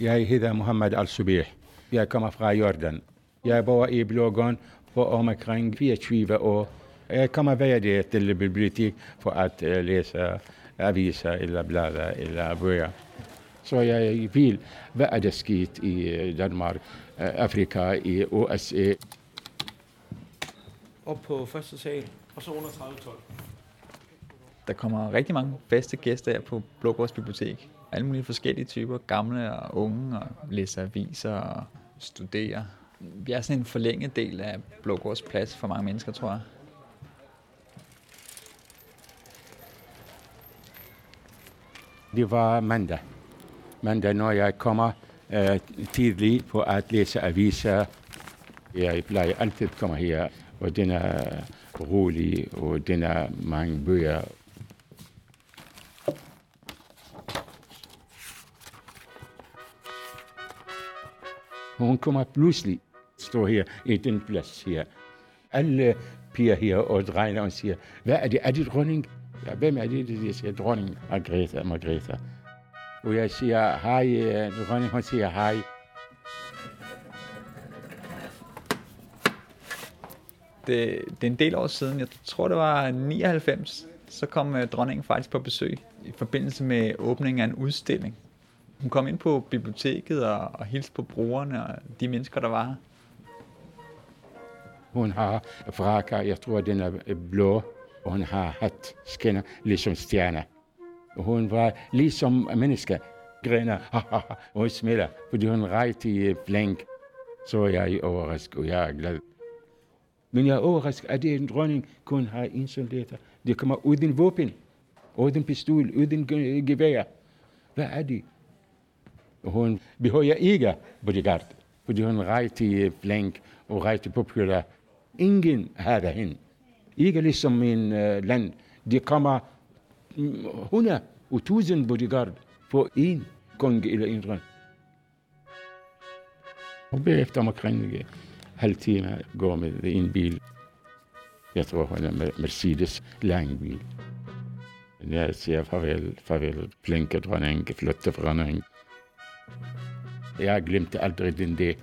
Jeg hedder Mohammed Al-Subih. Jeg kommer fra Jordan. Jeg bor i Blågården på omkring 24 år. Jeg kommer hver dag til bibliotek for at øh, læse aviser eller blader eller bøger. Så jeg vil, hvad er der sket i øh, Danmark, øh, Afrika, i USA. Op på første sal, og så under 30 -12. Der kommer rigtig mange faste gæster her på Blågårds Bibliotek. Alle mulige forskellige typer, gamle og unge, og læser aviser og studerer. Vi er sådan en forlænget del af Blågårds plads for mange mennesker, tror jeg. Det var mandag. Mandag, når jeg kommer øh, tidligt på at læse aviser. Jeg plejer altid at komme her, og den er rolig, og den er mange bøger. Hun kommer pludselig, står her i den plads her. Alle piger her og drenge og siger, hvad er det? Er det dronning? Ja, hvem er det? Jeg siger, dronning Margrethe, Margrethe. Og jeg siger, hej, øh, dronning, hun siger, hej. Det, det er en del år siden, jeg tror det var 99, så kom øh, dronningen faktisk på besøg i forbindelse med åbningen af en udstilling. Hun kom ind på biblioteket og, og hilste på brugerne og de mennesker, der var her. Hun har frakker, jeg tror, den er blå, og hun har hat, skinner, ligesom stjerner. Og hun var ligesom menneske, griner, og hun smiler, fordi hun rigtig flink. Så jeg er overrasket, og jeg er glad. Men jeg er overrasket, at det en dronning kun har en soldater. De kommer uden våben, uden pistol, uden gevær. Hvad er det? Hun behøver ikke bodyguard, fordi hun er rigtig flink og rigtig populær. Ingen har det hende. Ikke ligesom min uh, øh, land. De kommer mm, 100 og 1000 bodyguard for en konge eller en dronning. Og bagefter omkring øh, halv time går med en bil. Jeg tror, hun er Mercedes lang bil. Jeg siger farvel, farvel, flinke dronning, flotte dronning. Jeg glemte aldrig den dag.